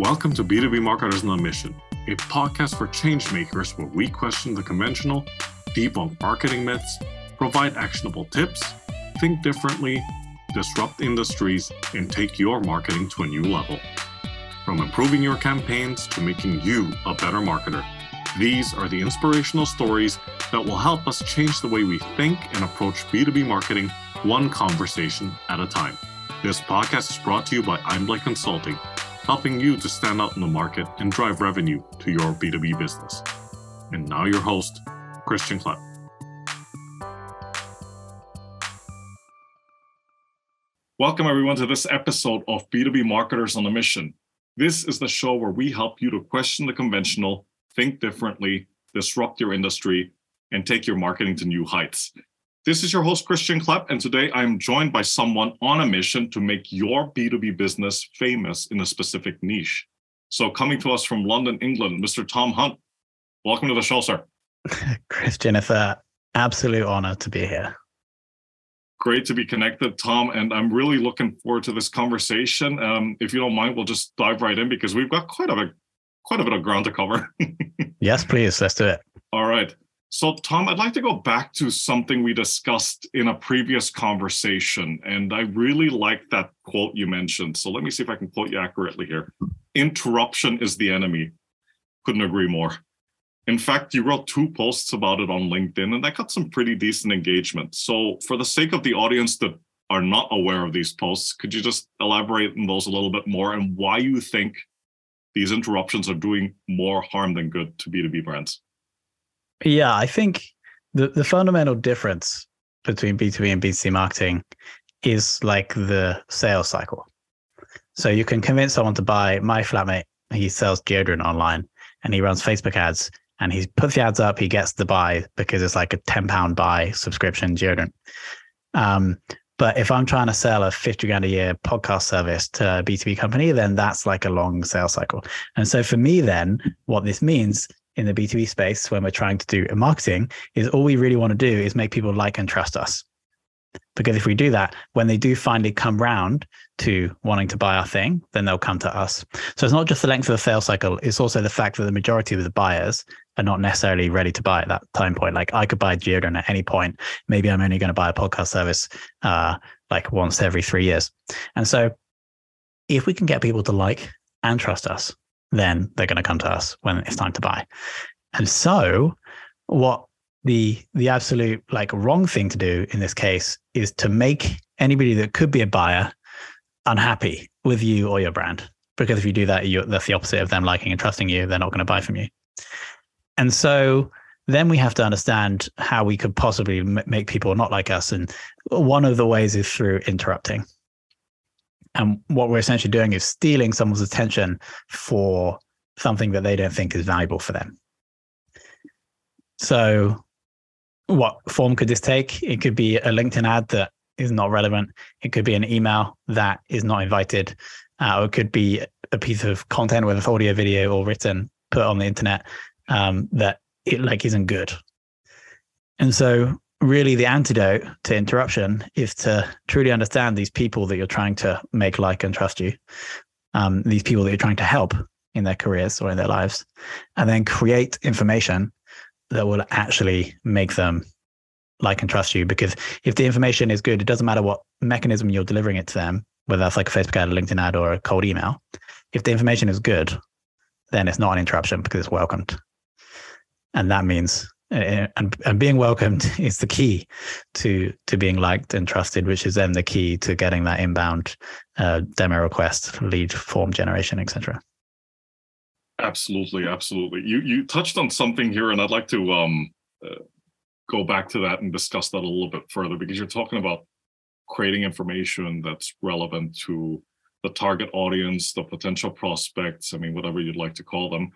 Welcome to B2B Marketers on a Mission, a podcast for changemakers where we question the conventional, debunk marketing myths, provide actionable tips, think differently, disrupt industries, and take your marketing to a new level. From improving your campaigns to making you a better marketer, these are the inspirational stories that will help us change the way we think and approach B2B marketing one conversation at a time. This podcast is brought to you by Einblick Consulting, helping you to stand out in the market and drive revenue to your B2B business. And now, your host, Christian Klepp. Welcome, everyone, to this episode of B2B Marketers on a Mission. This is the show where we help you to question the conventional, think differently, disrupt your industry, and take your marketing to new heights. This is your host, Christian Klepp, and today I'm joined by someone on a mission to make your B2B business famous in a specific niche. So, coming to us from London, England, Mr. Tom Hunt. Welcome to the show, sir. Christian, it's an absolute honor to be here. Great to be connected, Tom, and I'm really looking forward to this conversation. Um, if you don't mind, we'll just dive right in because we've got quite a bit, quite a bit of ground to cover. yes, please. Let's do it. All right. So, Tom, I'd like to go back to something we discussed in a previous conversation. And I really like that quote you mentioned. So, let me see if I can quote you accurately here Interruption is the enemy. Couldn't agree more. In fact, you wrote two posts about it on LinkedIn, and that got some pretty decent engagement. So, for the sake of the audience that are not aware of these posts, could you just elaborate on those a little bit more and why you think these interruptions are doing more harm than good to B2B brands? Yeah, I think the, the fundamental difference between B2B and B2C marketing is like the sales cycle. So you can convince someone to buy my flatmate, he sells deodorant online and he runs Facebook ads and he puts the ads up, he gets the buy because it's like a 10 pound buy subscription deodorant. Um, but if I'm trying to sell a 50 grand a year podcast service to a B2B company, then that's like a long sales cycle. And so for me, then what this means in the B2B space when we're trying to do marketing is all we really want to do is make people like and trust us. Because if we do that, when they do finally come round to wanting to buy our thing, then they'll come to us. So it's not just the length of the sales cycle, it's also the fact that the majority of the buyers are not necessarily ready to buy at that time point. Like I could buy deodorant at any point. Maybe I'm only going to buy a podcast service uh, like once every three years. And so if we can get people to like and trust us, then they're going to come to us when it's time to buy. And so what the the absolute like wrong thing to do in this case is to make anybody that could be a buyer unhappy with you or your brand. Because if you do that that's the opposite of them liking and trusting you. They're not going to buy from you. And so then we have to understand how we could possibly make people not like us. And one of the ways is through interrupting and what we're essentially doing is stealing someone's attention for something that they don't think is valuable for them. So, what form could this take? It could be a LinkedIn ad that is not relevant. It could be an email that is not invited. Uh, or it could be a piece of content, whether it's audio, video, or written, put on the internet um, that it like isn't good. And so really the antidote to interruption is to truly understand these people that you're trying to make like and trust you. Um, these people that you're trying to help in their careers or in their lives. And then create information that will actually make them like and trust you. Because if the information is good it doesn't matter what mechanism you're delivering it to them whether that's like a facebook ad a linkedin ad or a cold email. If the information is good then it's not an interruption because it's welcomed. And that means and, and being welcomed is the key to to being liked and trusted, which is then the key to getting that inbound uh, demo request, lead form generation, etc. Absolutely, absolutely. You you touched on something here, and I'd like to um, uh, go back to that and discuss that a little bit further because you're talking about creating information that's relevant to the target audience, the potential prospects. I mean, whatever you'd like to call them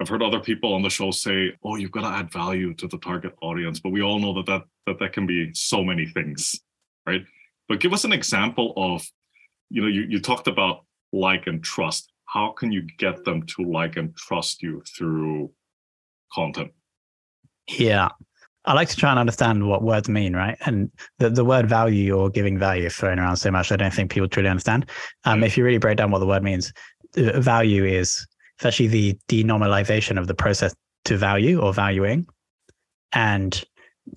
I've heard other people on the show say, "Oh, you've got to add value to the target audience," but we all know that that that, that can be so many things, right? But give us an example of, you know, you, you talked about like and trust. How can you get them to like and trust you through content? Yeah. I like to try and understand what words mean, right? And the, the word value or giving value is thrown around so much, I don't think people truly understand. Um, If you really break down what the word means, uh, value is actually the denormalization of the process to value or valuing. And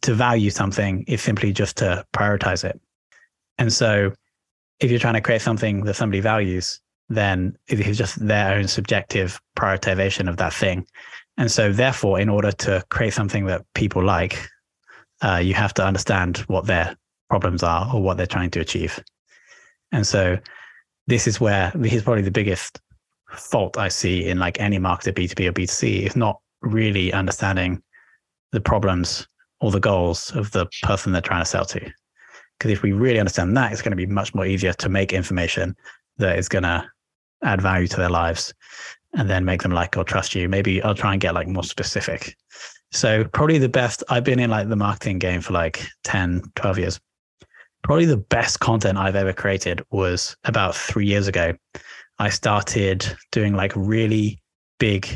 to value something is simply just to prioritize it. And so if you're trying to create something that somebody values, then it is just their own subjective prioritization of that thing. And so, therefore, in order to create something that people like, uh, you have to understand what their problems are or what they're trying to achieve. And so, this is where this is probably the biggest fault I see in like any marketer, B2B or B2C, is not really understanding the problems or the goals of the person they're trying to sell to. Because if we really understand that, it's going to be much more easier to make information that is going to add value to their lives and then make them like or trust you. Maybe I'll try and get like more specific. So probably the best I've been in like the marketing game for like 10, 12 years. Probably the best content I've ever created was about three years ago. I started doing like really big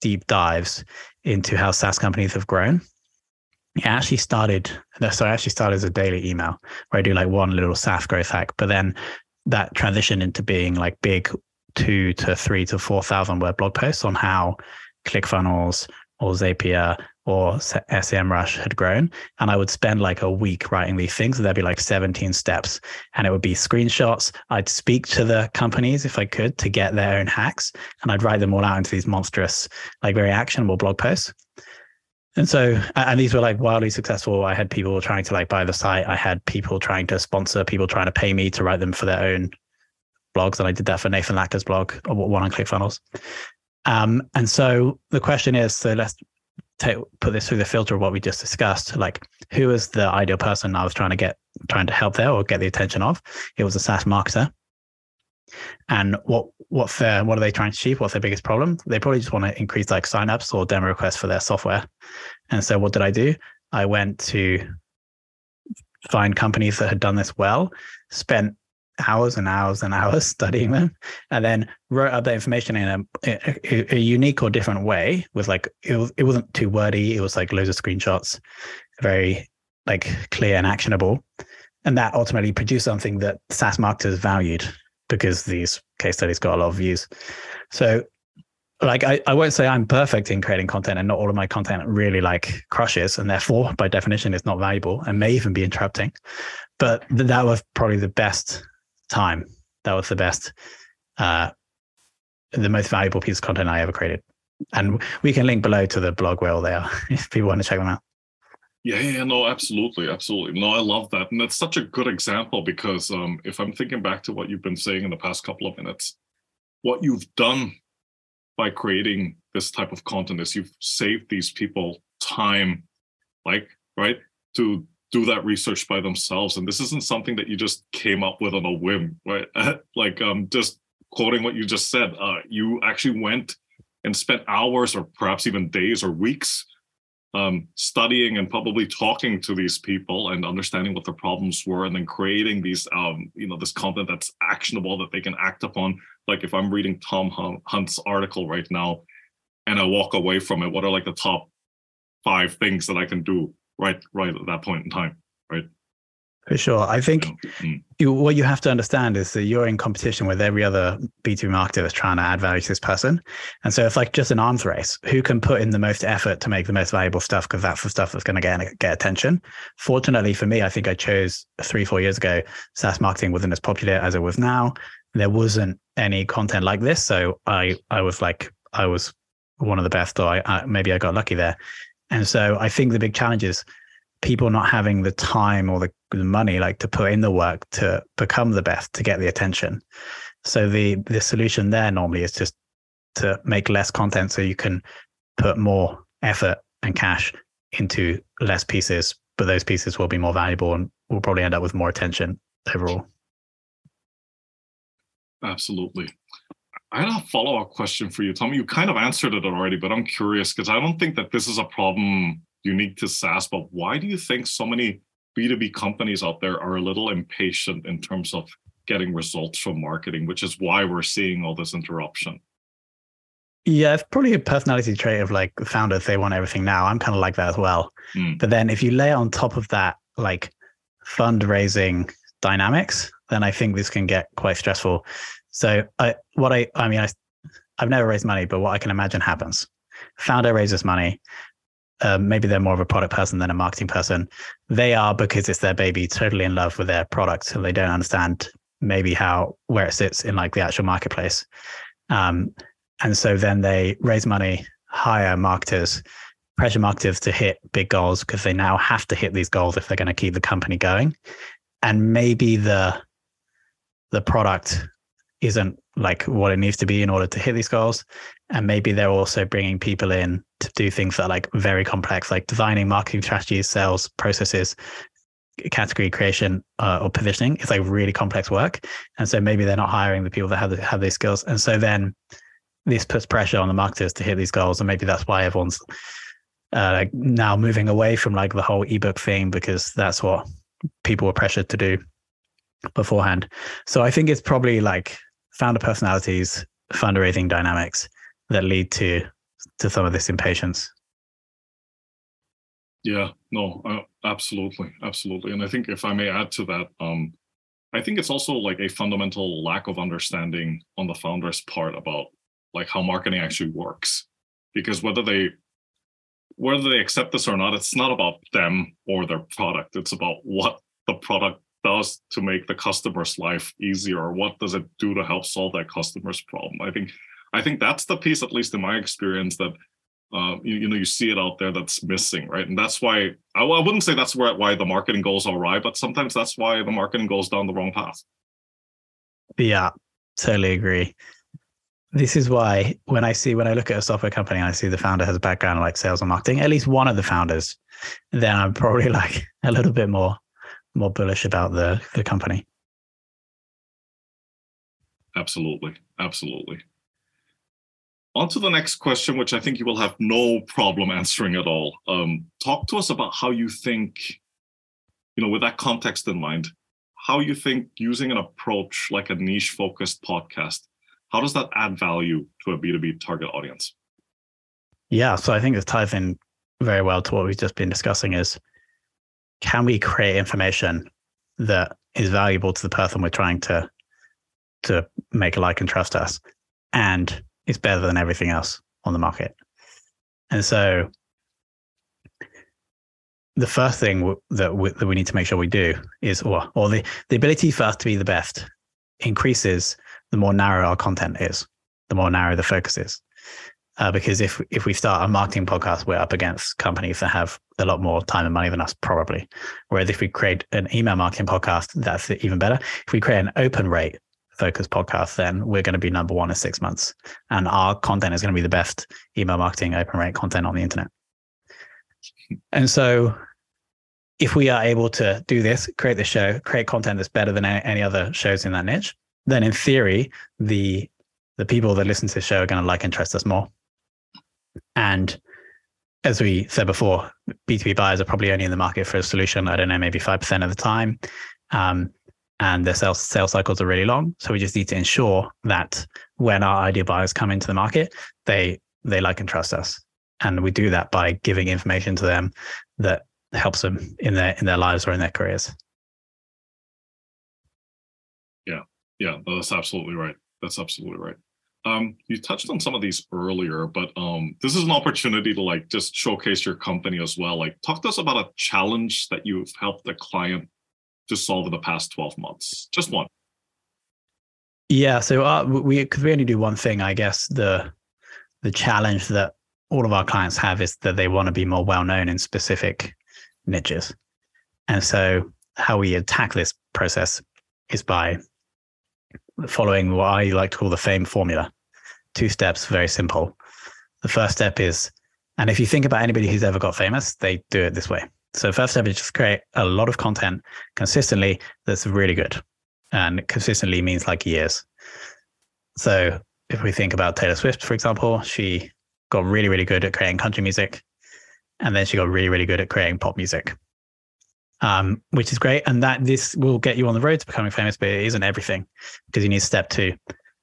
deep dives into how SaaS companies have grown. It actually started, so I actually started as a daily email where I do like one little SaaS growth hack, but then that transitioned into being like big two to three to 4,000 word blog posts on how ClickFunnels or Zapier or SEMrush had grown. And I would spend like a week writing these things. And there'd be like 17 steps and it would be screenshots. I'd speak to the companies if I could to get their own hacks and I'd write them all out into these monstrous, like very actionable blog posts. And so, and these were like wildly successful. I had people trying to like buy the site. I had people trying to sponsor, people trying to pay me to write them for their own blogs. And I did that for Nathan Latka's blog, one on ClickFunnels. Um, and so the question is, so let's take, put this through the filter of what we just discussed. Like, who is the ideal person I was trying to get, trying to help there or get the attention of? It was a SaaS marketer. And what what's their what are they trying to achieve? What's their biggest problem? They probably just want to increase like signups or demo requests for their software. And so what did I do? I went to find companies that had done this well, spent hours and hours and hours studying them, and then wrote up the information in a, a, a, unique or different way. With like it, was, it wasn't too wordy. It was like loads of screenshots, very like clear and actionable, and that ultimately produced something that SaaS marketers valued because these case studies got a lot of views. So like I, I won't say I'm perfect in creating content and not all of my content really like crushes and therefore by definition it's not valuable and may even be interrupting. But that was probably the best time. That was the best, uh, the most valuable piece of content I ever created. And we can link below to the blog where all they are if people want to check them out. Yeah, yeah, no, absolutely, absolutely. No, I love that, and that's such a good example because um, if I'm thinking back to what you've been saying in the past couple of minutes, what you've done by creating this type of content is you've saved these people time, like right, to do that research by themselves and this isn't something that you just came up with on a whim right? Like um just quoting what you just said uh you actually went and spent hours or perhaps even days or weeks um, studying and probably talking to these people and understanding what their problems were and then creating these um, you know this content that's actionable that they can act upon. Like if i'm reading tom hunt's article right now and i walk away from it what are like the top five things that i can do right right at that point in time right? For sure. I think mm. you, what you have to understand is that you're in competition with every other b2b marketer that's trying to add value to this person. And so it's like just an arms race. Who can put in the most effort to make the most valuable stuff? Because that's the stuff that's going to get get attention. Fortunately for me i think i chose three four years ago saas marketing wasn't as popular as it was now. There wasn't any content like this. So i i was like i was one of the best or I, I maybe i got lucky there and so I think the big challenge is people not having the time or the, the money like to put in the work to become the best to get the attention. So the the solution there normally is just to make less content so you can put more effort and cash into less pieces, but those pieces will be more valuable and will probably end up with more attention overall. Absolutely. I had a follow up question for you, Tommy. You kind of answered it already, but I'm curious because I don't think that this is a problem unique to SaaS. But why do you think so many B2B companies out there are a little impatient in terms of getting results from marketing, which is why we're seeing all this interruption? Yeah, it's probably a personality trait of like founders, they want everything now. I'm kind of like that as well. Mm. But then if you lay on top of that, like fundraising dynamics, then I think this can get quite stressful. So I, what I, I mean, I I've never raised money, but what I can imagine happens. Founder raises money. Uh, maybe they're more of a product person than a marketing person. They are because it's their baby, totally in love with their product, so they don't understand maybe how where it sits in like the actual marketplace. Um, and so then they raise money, hire marketers, pressure marketers to hit big goals because they now have to hit these goals if they're going to keep the company going. And maybe the the product isn't like what it needs to be in order to hit these goals. And maybe they're also bringing people in to do things that are like very complex, like designing marketing strategies, sales processes, category creation uh, or positioning. It's like really complex work. And so maybe they're not hiring the people that have, the, have these skills. And so then this puts pressure on the marketers to hit these goals. And maybe that's why everyone's uh, now moving away from like the whole ebook thing because that's what people were pressured to do beforehand. So I think it's probably like founder personalities, fundraising dynamics that lead to to some of this impatience. Yeah, no, uh, absolutely, absolutely. And I think if I may add to that, um, I think it's also like a fundamental lack of understanding on the founders' part about like how marketing actually works. Because whether they whether they accept this or not, it's not about them or their product. It's about what the product does to make the customer's life easier what does it do to help solve that customer's problem. I think I think that's the piece, at least in my experience, that uh, you, you, know you see it out there that's missing, right? And that's why I, I wouldn't say that's where, why the marketing goes awry, but sometimes that's why the marketing goes down the wrong path. Yeah, totally agree this is why when I see when I look at a software company and I see the founder has a background like sales and marketing, at least one of the founders, then I'm probably like a little bit more more bullish about the the company. Absolutely, absolutely. On to the next question, which I think you will have no problem answering at all. Um, talk to us about how you think, you know, with that context in mind, how you think using an approach like a niche focused podcast how does that add value to a B2B target audience? Yeah, so I think this ties in very well to what we've just been discussing is can we create information that is valuable to the person we're trying to to make like and trust us and it's better than everything else on the market. And so the first thing that we, that we need to make sure we do is or or the the ability for us to be the best increases the more narrow our content is, the more narrow the focus is. Uh, because if if we start a marketing podcast, we're up against companies that have a lot more time and money than us, probably. Whereas if we create an email marketing podcast, that's even better. If we create an open rate focused podcast, then we're going to be number one in six months, and our content is going to be the best email marketing open rate content on the internet. And so, if we are able to do this, create the show, create content that's better than any other shows in that niche, then in theory, the the people that listen to the show are going to like and trust us more. And as we said before, B2B buyers are probably only in the market for a solution, I don't know, maybe 5% of the time. Um, and their sales sales cycles are really long. So we just need to ensure that when our ideal buyers come into the market, they they like and trust us. And we do that by giving information to them that helps them in their in their lives or in their careers. Yeah, Yeah, that's absolutely right. That's absolutely right. Um, you touched on some of these earlier, but um, this is an opportunity to like just showcase your company as well. Like, talk to us about a challenge that you've helped the client to solve in the past 12 months. Just one. Yeah, so uh, we because we only do one thing, I guess the the challenge that all of our clients have is that they want to be more well known in specific niches, and so how we attack this process is by following what I like to call the fame formula. Two steps, very simple. The first step is, and if you think about anybody who's ever got famous, they do it this way. So first step is just create a lot of content consistently that's really good. And consistently means like years. So if we think about Taylor Swift, for example, she got really, really good at creating country music. And then she got really, really good at creating pop music um, which is great. And that this will get you on the road to becoming famous, but it isn't everything because you need step two.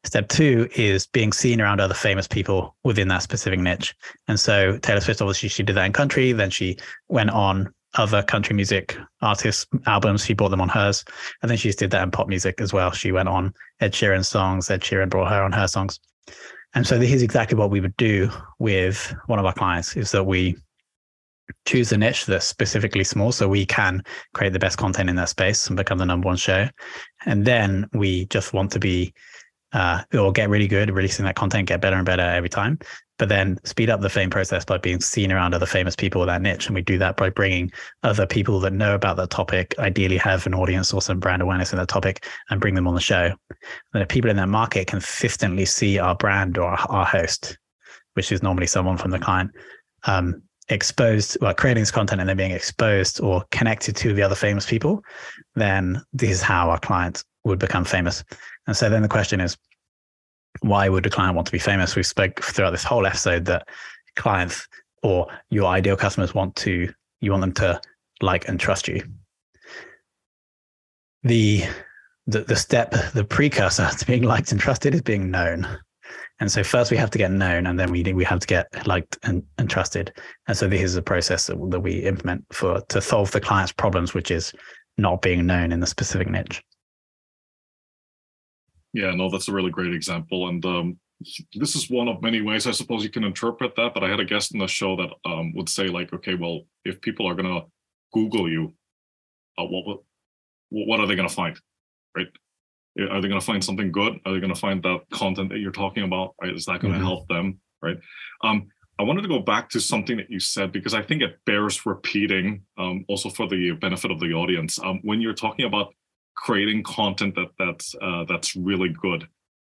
Step two is being seen around other famous people within that specific niche. And so Taylor Swift, obviously, she did that in country. Then she went on other country music artists' albums. She bought them on hers. And then she just did that in pop music as well. She went on Ed Sheeran's songs. Ed Sheeran brought her on her songs. And so here's exactly what we would do with one of our clients is that we choose a niche that's specifically small so we can create the best content in that space and become the number one show. And then we just want to be uh, or get really good releasing that content, get better and better every time but then speed up the fame process by being seen around other famous people in that niche. And we do that by bringing other people that know about that topic, ideally have an audience or some brand awareness in that topic, and bring them on the show. Then if people in that market consistently see our brand or our host, which is normally someone from the client, um, exposed, well, creating this content and then being exposed or connected to the other famous people, then this is how our client would become famous. And so then the question is, why would a client want to be famous? We've spoke throughout this whole episode that clients or your ideal customers want to, you want them to like and trust you. The, the, the step, the precursor to being liked and trusted is being known. And so first we have to get known and then we we have to get liked and, and trusted. And so this is a process that, that we implement for to solve the client's problems, which is not being known in the specific niche. Yeah, no, that's a really great example. And um, this is one of many ways I suppose you can interpret that. But I had a guest in the show that um, would say, like, okay, well, if people are to Google you, uh, what what are they to find, right? Are they going to find something good? Are they going to find that content that you're talking about? Right? Is that going to mm-hmm. help them? Right. Um, I wanted to go back to something that you said because I think it bears repeating, um, also for the benefit of the audience. Um, when you're talking about creating content that that's uh, that's really good.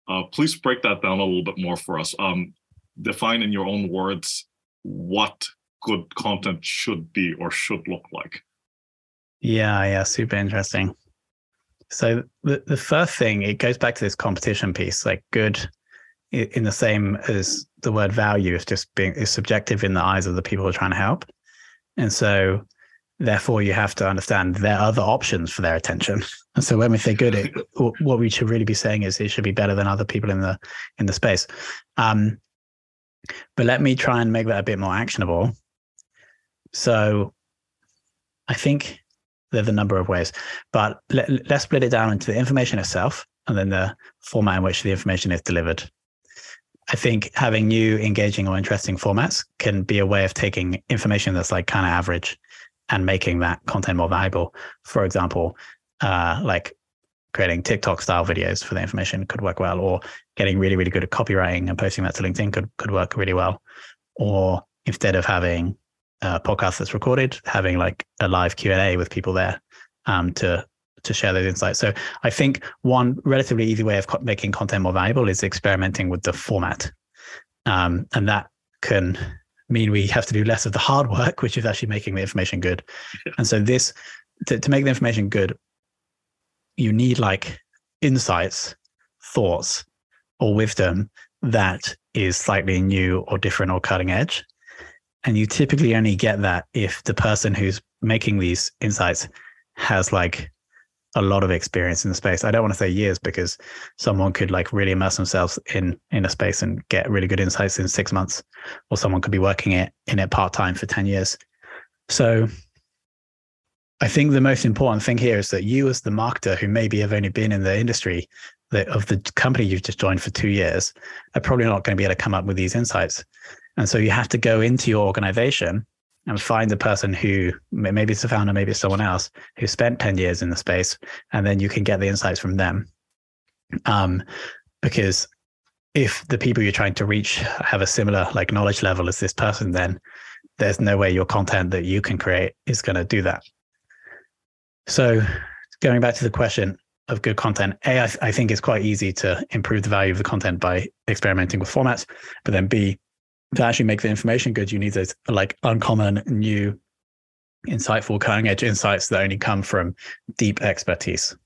Uh, please break that down a little bit more for us. Um, define in your own words what good content should be or should look like. Yeah, yeah, super interesting. So the the first thing it goes back to this competition piece, like good in the same as the word value is just being is subjective in the eyes of the people who are trying to help. And so Therefore, you have to understand there are other options for their attention. And so when we say good, it, what we should really be saying is it should be better than other people in the in the space. Um, but let me try and make that a bit more actionable. So I think there's a number of ways, but let, let's split it down into the information itself and then the format in which the information is delivered. I think having new, engaging, or interesting formats can be a way of taking information that's like kind of average and making that content more valuable. For example, uh, like creating TikTok style videos for the information could work well, or getting really, really good at copywriting and posting that to LinkedIn could could work really well. Or instead of having a podcast that's recorded, having like a live Q and A with people there um, to to share those insights. So I think one relatively easy way of co- making content more valuable is experimenting with the format, um, and that can mean we have to do less of the hard work, which is actually making the information good. And so this to, to make the information good, you need like insights, thoughts, or wisdom that is slightly new or different or cutting edge. And you typically only get that if the person who's making these insights has like a lot of experience in the space. I don't want to say years because someone could like really immerse themselves in in a space and get really good insights in six months, or someone could be working it in it part time for ten years. So, I think the most important thing here is that you, as the marketer, who maybe have only been in the industry that of the company you've just joined for two years, are probably not going to be able to come up with these insights. And so you have to go into your organization and find the person who maybe it's the founder, maybe it's someone else who spent 10 years in the space, and then you can get the insights from them. Um, because if the people you're trying to reach have a similar like knowledge level as this person, then there's no way your content that you can create is going to do that. So going back to the question of good content, A, I, I think it's quite easy to improve the value of the content by experimenting with formats, but then B, to actually make the information good, you need those like uncommon, new, insightful, cutting edge insights that only come from deep expertise.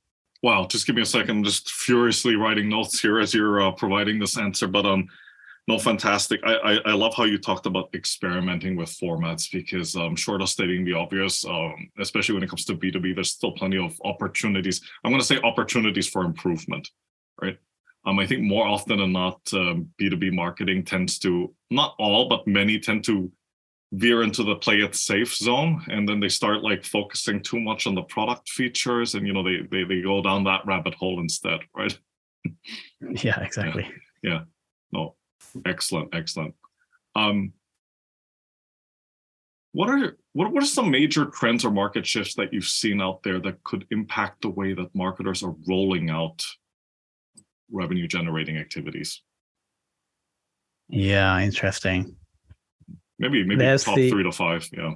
Wow, just give me a second. I'm just furiously writing notes here as you're uh, providing this answer. But um, no, fantastic. I, I, I love how you talked about experimenting with formats because um, short of stating the obvious, um, especially when it comes to B2B, there's still plenty of opportunities. I'm going to say opportunities for improvement, right? Um, I think more often than not, um, B2B marketing tends to, not all, but many tend to veer into the play it safe zone. And then they start like focusing too much on the product features and, you know, they, they, they go down that rabbit hole instead, right? Yeah, exactly. Yeah. yeah. No, Excellent, excellent. Um, what are what, what are some major trends or market shifts that you've seen out there that could impact the way that marketers are rolling out revenue generating activities? Yeah, interesting. Maybe maybe there's top the, three to five. Yeah.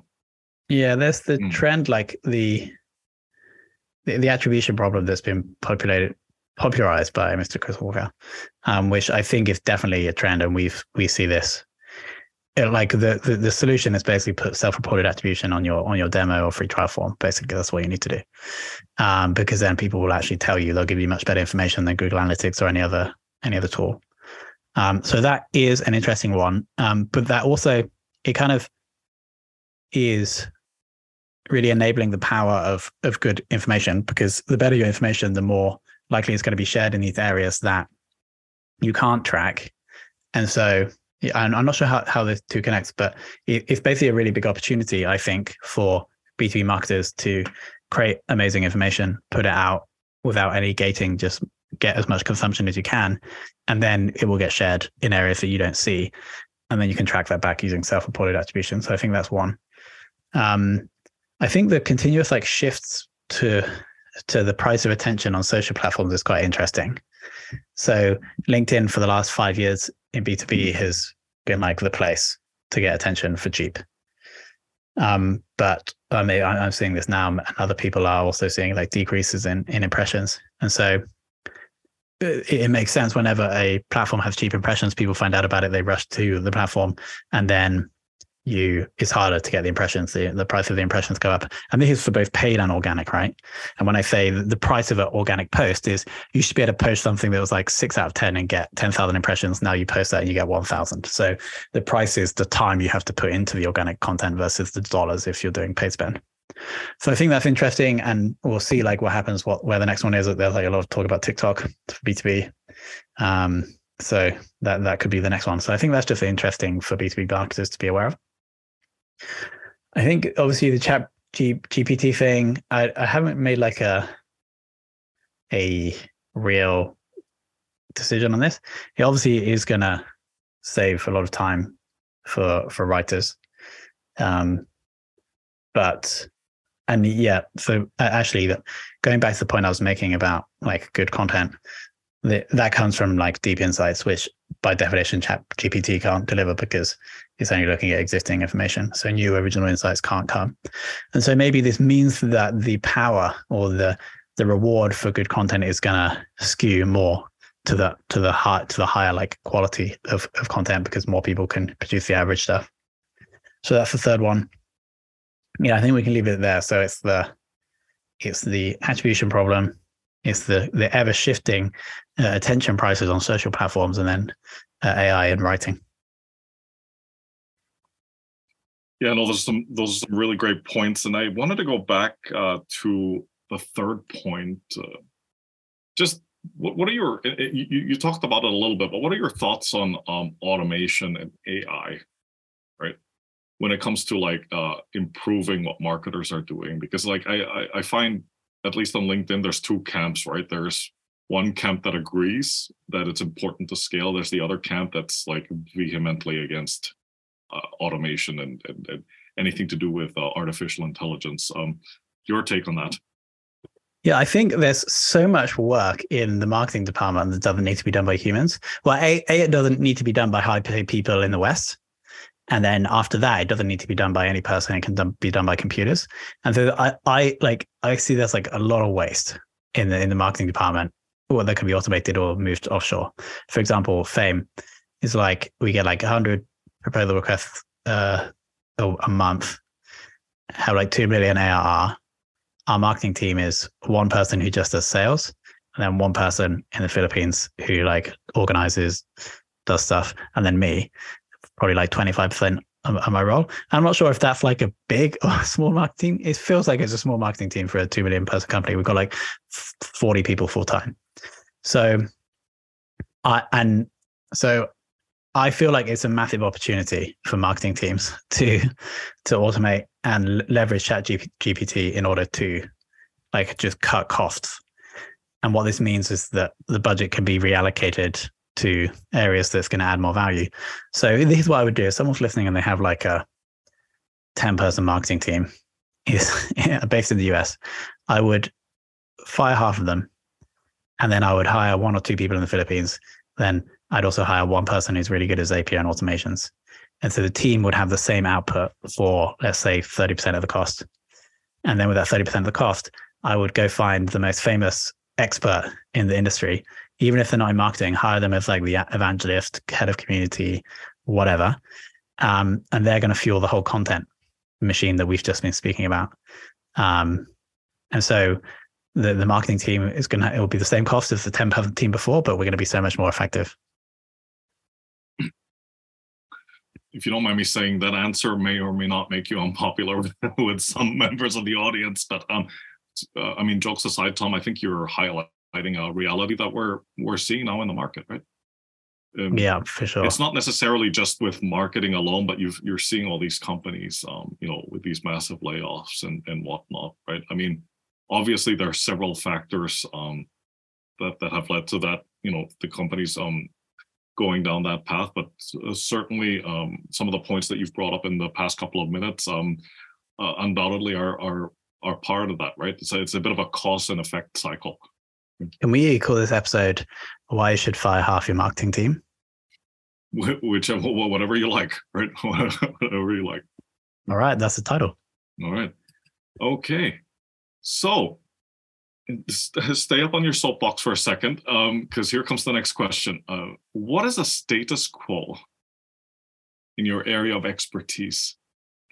Yeah, there's the mm. trend like the, the, the attribution problem that's been populated popularized by Mr. Chris Walker, um, which I think is definitely a trend, and we've we see this. Like the, the, the solution is basically put self-reported attribution on your on your demo or free trial form. Basically, that's what you need to do, um, because then people will actually tell you they'll give you much better information than Google Analytics or any other any other tool. Um, so that is an interesting one, um, but that also it kind of is really enabling the power of of good information because the better your information, the more likely it's going to be shared in these areas that you can't track. And so I'm, I'm not sure how, how the two connect, but it, it's basically a really big opportunity, I think, for B2B marketers to create amazing information, put it out without any gating, just get as much consumption as you can. And then it will get shared in areas that you don't see. And then you can track that back using self-reported attribution. So I think that's one. Um, I think the continuous like shifts to to the price of attention on social platforms is quite interesting. So LinkedIn for the last five years in B2B has been like the place to get attention for cheap. Um, but I mean, I'm seeing this now, and other people are also seeing like decreases in in impressions, and so it, it makes sense whenever a platform has cheap impressions, people find out about it, they rush to the platform, and then you it's harder to get the impressions the, the price of the impressions go up. And this is for both paid and organic right? And when i say the price of an organic post is you should be able to post something that was like six out of ten and get 10,000 impressions. Now you post that and you get 1000 so the price is the time you have to put into the organic content versus the dollars if you're doing paid spend. So i think that's interesting and we'll see like what happens what where the next one is. There's like a lot of talk about tiktok for b2b um so that that could be the next one. So i think that's just interesting for b2b marketers to be aware of I think obviously the chat G, GPT thing, I, I haven't made like a a real decision on this. It obviously is gonna save a lot of time for for writers. Um but and yeah, so actually going back to the point I was making about like good content, that comes from like deep insights, which by definition chat GPT can't deliver because it's only looking at existing information. So new original insights can't come. And so maybe this means that the power or the the reward for good content is gonna skew more to the to the high to the higher like quality of, of content because more people can produce the average stuff. So that's the third one. Yeah, I think we can leave it there. So it's the it's the attribution problem, it's the the ever shifting uh, attention prices on social platforms, and then uh, AI and writing. Yeah, no, those are some those are some really great points, and I wanted to go back uh, to the third point. Uh, just what, what are your you, you talked about it a little bit, but what are your thoughts on um, automation and AI, right? When it comes to like uh, improving what marketers are doing, because like I, I I find at least on LinkedIn, there's two camps, right? There's one camp that agrees that it's important to scale. There's the other camp that's like vehemently against uh, automation and, and, and, anything to do with uh, artificial intelligence. Um, your take on that? Yeah, I think there's so much work in the marketing department that doesn't need to be done by humans. Well, a, a it doesn't need to be done by high paid people in the West. And then after that, it doesn't need to be done by any person. It can be done by computers. And so I, I like I see there's like a lot of waste in the in the marketing department, or that can be automated or moved offshore. For example, Fame is like we get like 100 proposal requests uh, a month, have like 2 million ARR. Our marketing team is one person who just does sales and then one person in the Philippines who like organizes, does stuff, and then me, probably like 25% of, my role. I'm not sure if that's like a big or small marketing. It feels like it's a small marketing team for a 2 million person company. We've got like 40 people full time. So, I, and so I feel like it's a massive opportunity for marketing teams to to automate and leverage Chat GPT in order to like just cut costs. And what this means is that the budget can be reallocated to areas that's going to add more value. So this is what I would do. If someone's listening and they have like a 10 person marketing team is based in the US, I would fire half of them. And then I would hire one or two people in the Philippines. Then I'd also hire one person who's really good at API and automations. And so the team would have the same output for, let's say, 30% of the cost. And then with that 30% of the cost, I would go find the most famous expert in the industry, even if they're not in marketing, hire them as like the evangelist, head of community, whatever. Um, and they're going to fuel the whole content machine that we've just been speaking about. Um, and so the, the marketing team is going to, it will be the same cost as the 10 team before, but we're going to be so much more effective. If you don't mind me saying, that answer may or may not make you unpopular with some members of the audience. But um, uh, I mean, jokes aside, Tom, I think you're highlighting a reality that we're we're seeing now in the market, right? Um, yeah, for sure. It's not necessarily just with marketing alone, but you are seeing all these companies, um, you know, with these massive layoffs and and whatnot, right? I mean, obviously there are several factors um, that that have led to that, you know, the companies um, going down that path, but uh, certainly um, some of the points that you've brought up in the past couple of minutes um, uh, undoubtedly are are are part of that, right? So it's a bit of a cause and effect cycle. Can we call this episode "Why You Should Fire Half Your Marketing Team"? whichever whatever you like right whatever you like all right that's the title all right okay so stay up on your soapbox for a second because um, here comes the next question uh, what is a status quo in your area of expertise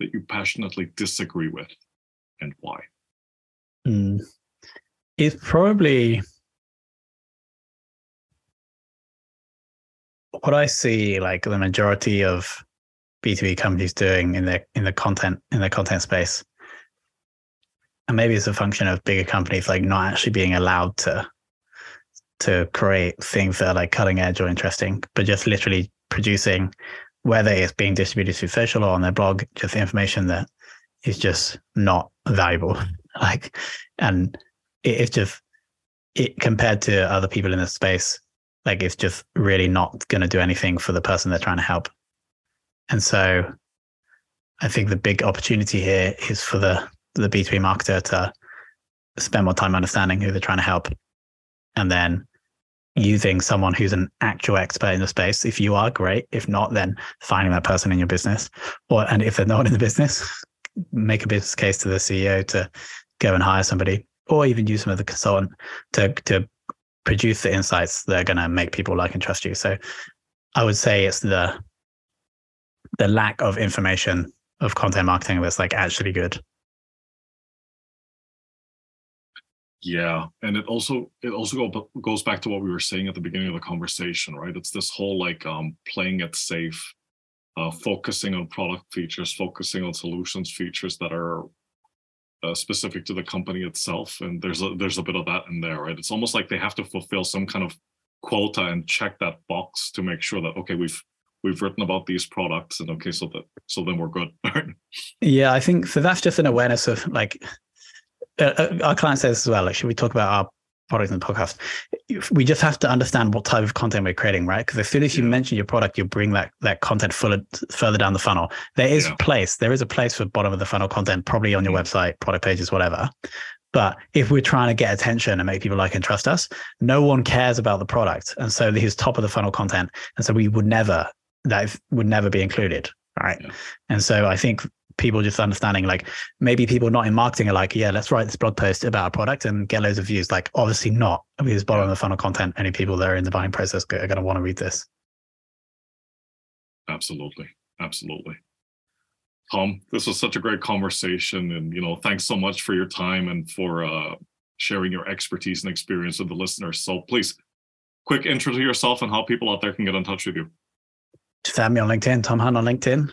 that you passionately disagree with and why mm. it's probably what I see like the majority of B2B companies doing in their in the content in their content space. And maybe it's a function of bigger companies like not actually being allowed to to create things that are like cutting edge or interesting, but just literally producing whether it's being distributed through social or on their blog, just information that is just not valuable. like and it, it's just it compared to other people in the space, like it's just really not going to do anything for the person they're trying to help. And so I think the big opportunity here is for the the B2B marketer to spend more time understanding who they're trying to help and then using someone who's an actual expert in the space. If you are great, if not, then finding that person in your business. Or and if they're not in the business, make a business case to the CEO to go and hire somebody or even use some of the consultant to to produce the insights that are going to make people like and trust you. So I would say it's the the lack of information of content marketing that's like actually good. Yeah, and it also it also go, goes back to what we were saying at the beginning of the conversation, right? It's this whole like um playing it safe, uh, focusing on product features, focusing on solutions features that are uh, specific to the company itself, and there's a there's a bit of that in there, right? It's almost like they have to fulfill some kind of quota and check that box to make sure that okay, we've we've written about these products, and okay, so that so then we're good. yeah, I think so. That's just an awareness of like uh, uh our client says as well. Like, should we talk about our product in the podcast. We just have to understand what type of content we're creating, right? Because as soon as you yeah. mention your product, you bring that that content further further down the funnel. There is yeah. place, there is a place for bottom of the funnel content, probably on your mm-hmm. website, product pages, whatever. But if we're trying to get attention and make people like and trust us, no one cares about the product, and so this is top of the funnel content, and so we would never that would never be included, right? Yeah. And so I think people just understanding like maybe people not in marketing are like, yeah, let's write this blog post about a product and get loads of views. Like obviously not because bottom of the funnel content, any people that are in the buying process are going to want to read this. Absolutely. Absolutely. Tom, this was such a great conversation. And, you know, thanks so much for your time and for uh, sharing your expertise and experience with the listeners. So please, quick intro to yourself and how people out there can get in touch with you. Just add me on LinkedIn, Tom Hunt on LinkedIn.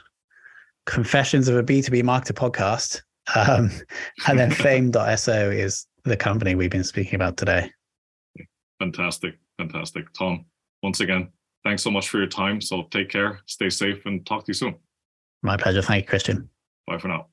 Confessions of a B2B Marketer podcast. Um, and then fame.so is the company we've been speaking about today. Fantastic. Fantastic. Tom, once again, thanks so much for your time. So take care, stay safe, and talk to you soon. My pleasure. Thank you, Christian. Bye for now.